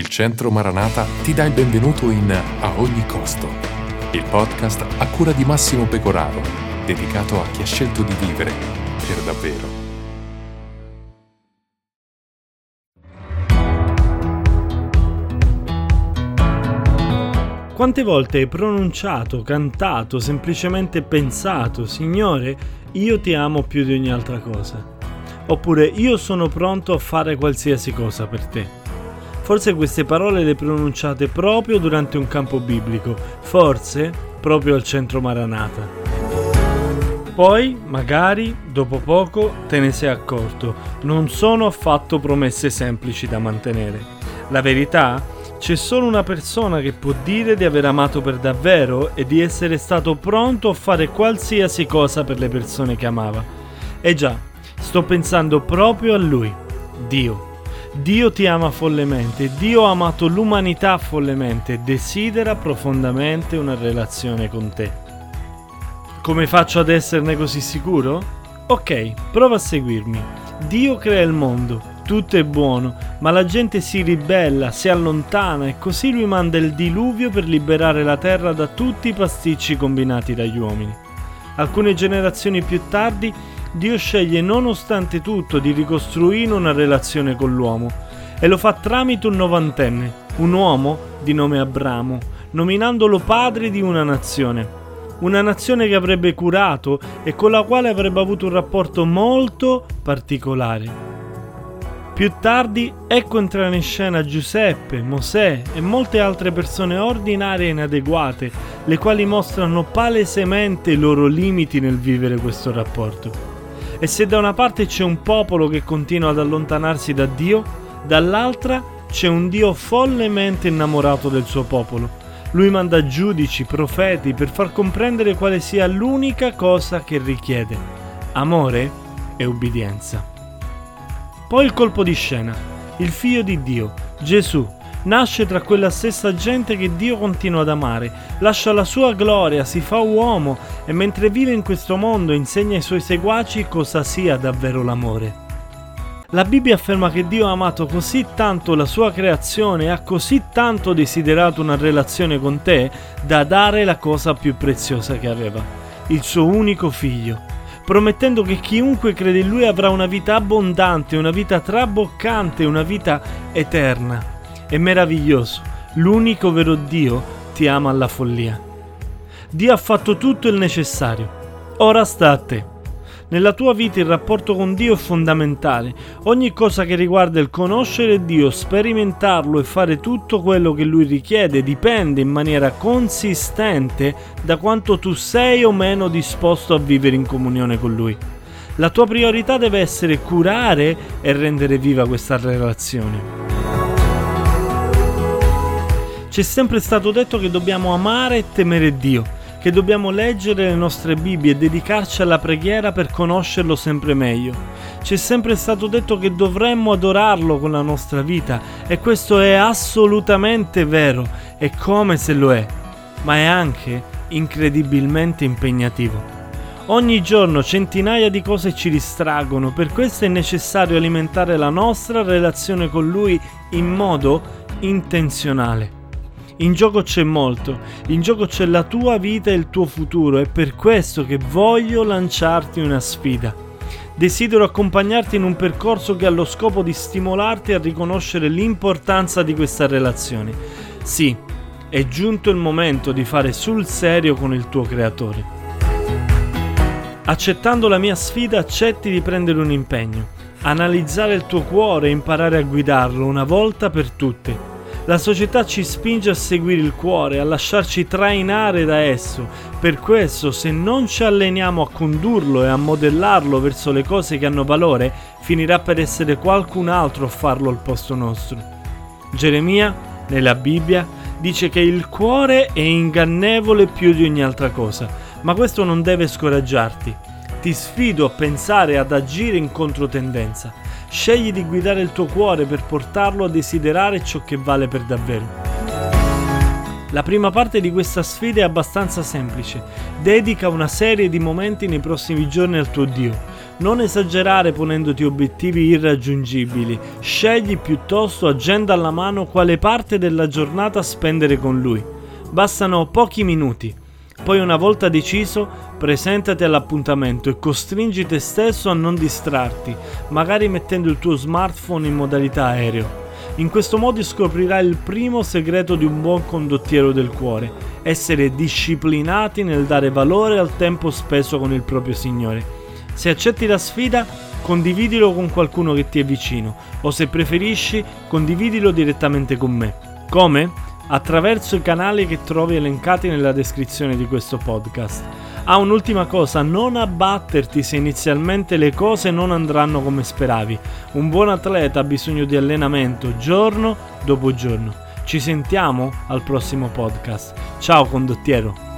Il Centro Maranata ti dà il benvenuto in A ogni costo, il podcast a cura di Massimo Pecoraro, dedicato a chi ha scelto di vivere per davvero. Quante volte hai pronunciato, cantato, semplicemente pensato, Signore, io ti amo più di ogni altra cosa? Oppure io sono pronto a fare qualsiasi cosa per te? Forse queste parole le pronunciate proprio durante un campo biblico, forse proprio al centro Maranata. Poi, magari, dopo poco, te ne sei accorto, non sono affatto promesse semplici da mantenere. La verità c'è solo una persona che può dire di aver amato per davvero e di essere stato pronto a fare qualsiasi cosa per le persone che amava. E già, sto pensando proprio a lui, Dio. Dio ti ama follemente, Dio ha amato l'umanità follemente desidera profondamente una relazione con te. Come faccio ad esserne così sicuro? Ok, prova a seguirmi. Dio crea il mondo, tutto è buono, ma la gente si ribella, si allontana e così lui manda il diluvio per liberare la terra da tutti i pasticci combinati dagli uomini. Alcune generazioni più tardi Dio sceglie nonostante tutto di ricostruire una relazione con l'uomo e lo fa tramite un novantenne, un uomo di nome Abramo, nominandolo padre di una nazione. Una nazione che avrebbe curato e con la quale avrebbe avuto un rapporto molto particolare. Più tardi ecco entrare in scena Giuseppe, Mosè e molte altre persone ordinarie e inadeguate, le quali mostrano palesemente i loro limiti nel vivere questo rapporto. E se da una parte c'è un popolo che continua ad allontanarsi da Dio, dall'altra c'è un Dio follemente innamorato del suo popolo. Lui manda giudici, profeti per far comprendere quale sia l'unica cosa che richiede, amore e ubbidienza. Poi il colpo di scena. Il figlio di Dio, Gesù, nasce tra quella stessa gente che Dio continua ad amare, lascia la sua gloria, si fa uomo e mentre vive in questo mondo insegna ai suoi seguaci cosa sia davvero l'amore. La Bibbia afferma che Dio ha amato così tanto la sua creazione e ha così tanto desiderato una relazione con te da dare la cosa più preziosa che aveva, il suo unico figlio promettendo che chiunque crede in lui avrà una vita abbondante, una vita traboccante, una vita eterna. È meraviglioso, l'unico vero Dio ti ama alla follia. Dio ha fatto tutto il necessario. Ora sta a te. Nella tua vita il rapporto con Dio è fondamentale. Ogni cosa che riguarda il conoscere Dio, sperimentarlo e fare tutto quello che Lui richiede dipende in maniera consistente da quanto tu sei o meno disposto a vivere in comunione con Lui. La tua priorità deve essere curare e rendere viva questa relazione. C'è sempre stato detto che dobbiamo amare e temere Dio che dobbiamo leggere le nostre Bibbie e dedicarci alla preghiera per conoscerlo sempre meglio. Ci è sempre stato detto che dovremmo adorarlo con la nostra vita e questo è assolutamente vero, è come se lo è, ma è anche incredibilmente impegnativo. Ogni giorno centinaia di cose ci distraggono, per questo è necessario alimentare la nostra relazione con Lui in modo intenzionale. In gioco c'è molto, in gioco c'è la tua vita e il tuo futuro, è per questo che voglio lanciarti una sfida. Desidero accompagnarti in un percorso che ha lo scopo di stimolarti a riconoscere l'importanza di questa relazione. Sì, è giunto il momento di fare sul serio con il tuo creatore. Accettando la mia sfida, accetti di prendere un impegno, analizzare il tuo cuore e imparare a guidarlo una volta per tutte la società ci spinge a seguire il cuore, a lasciarci trainare da esso. Per questo, se non ci alleniamo a condurlo e a modellarlo verso le cose che hanno valore, finirà per essere qualcun altro a farlo al posto nostro. Geremia, nella Bibbia, dice che il cuore è ingannevole più di ogni altra cosa, ma questo non deve scoraggiarti. Ti sfido a pensare ad agire in controtendenza. Scegli di guidare il tuo cuore per portarlo a desiderare ciò che vale per davvero. La prima parte di questa sfida è abbastanza semplice. Dedica una serie di momenti nei prossimi giorni al tuo Dio. Non esagerare ponendoti obiettivi irraggiungibili, scegli piuttosto agenda alla mano quale parte della giornata spendere con lui. Bastano pochi minuti. Poi una volta deciso, presentati all'appuntamento e costringi te stesso a non distrarti, magari mettendo il tuo smartphone in modalità aereo. In questo modo scoprirai il primo segreto di un buon condottiero del cuore, essere disciplinati nel dare valore al tempo speso con il proprio Signore. Se accetti la sfida, condividilo con qualcuno che ti è vicino o se preferisci, condividilo direttamente con me. Come? Attraverso i canali che trovi elencati nella descrizione di questo podcast. Ah, un'ultima cosa, non abbatterti se inizialmente le cose non andranno come speravi. Un buon atleta ha bisogno di allenamento giorno dopo giorno. Ci sentiamo al prossimo podcast. Ciao condottiero.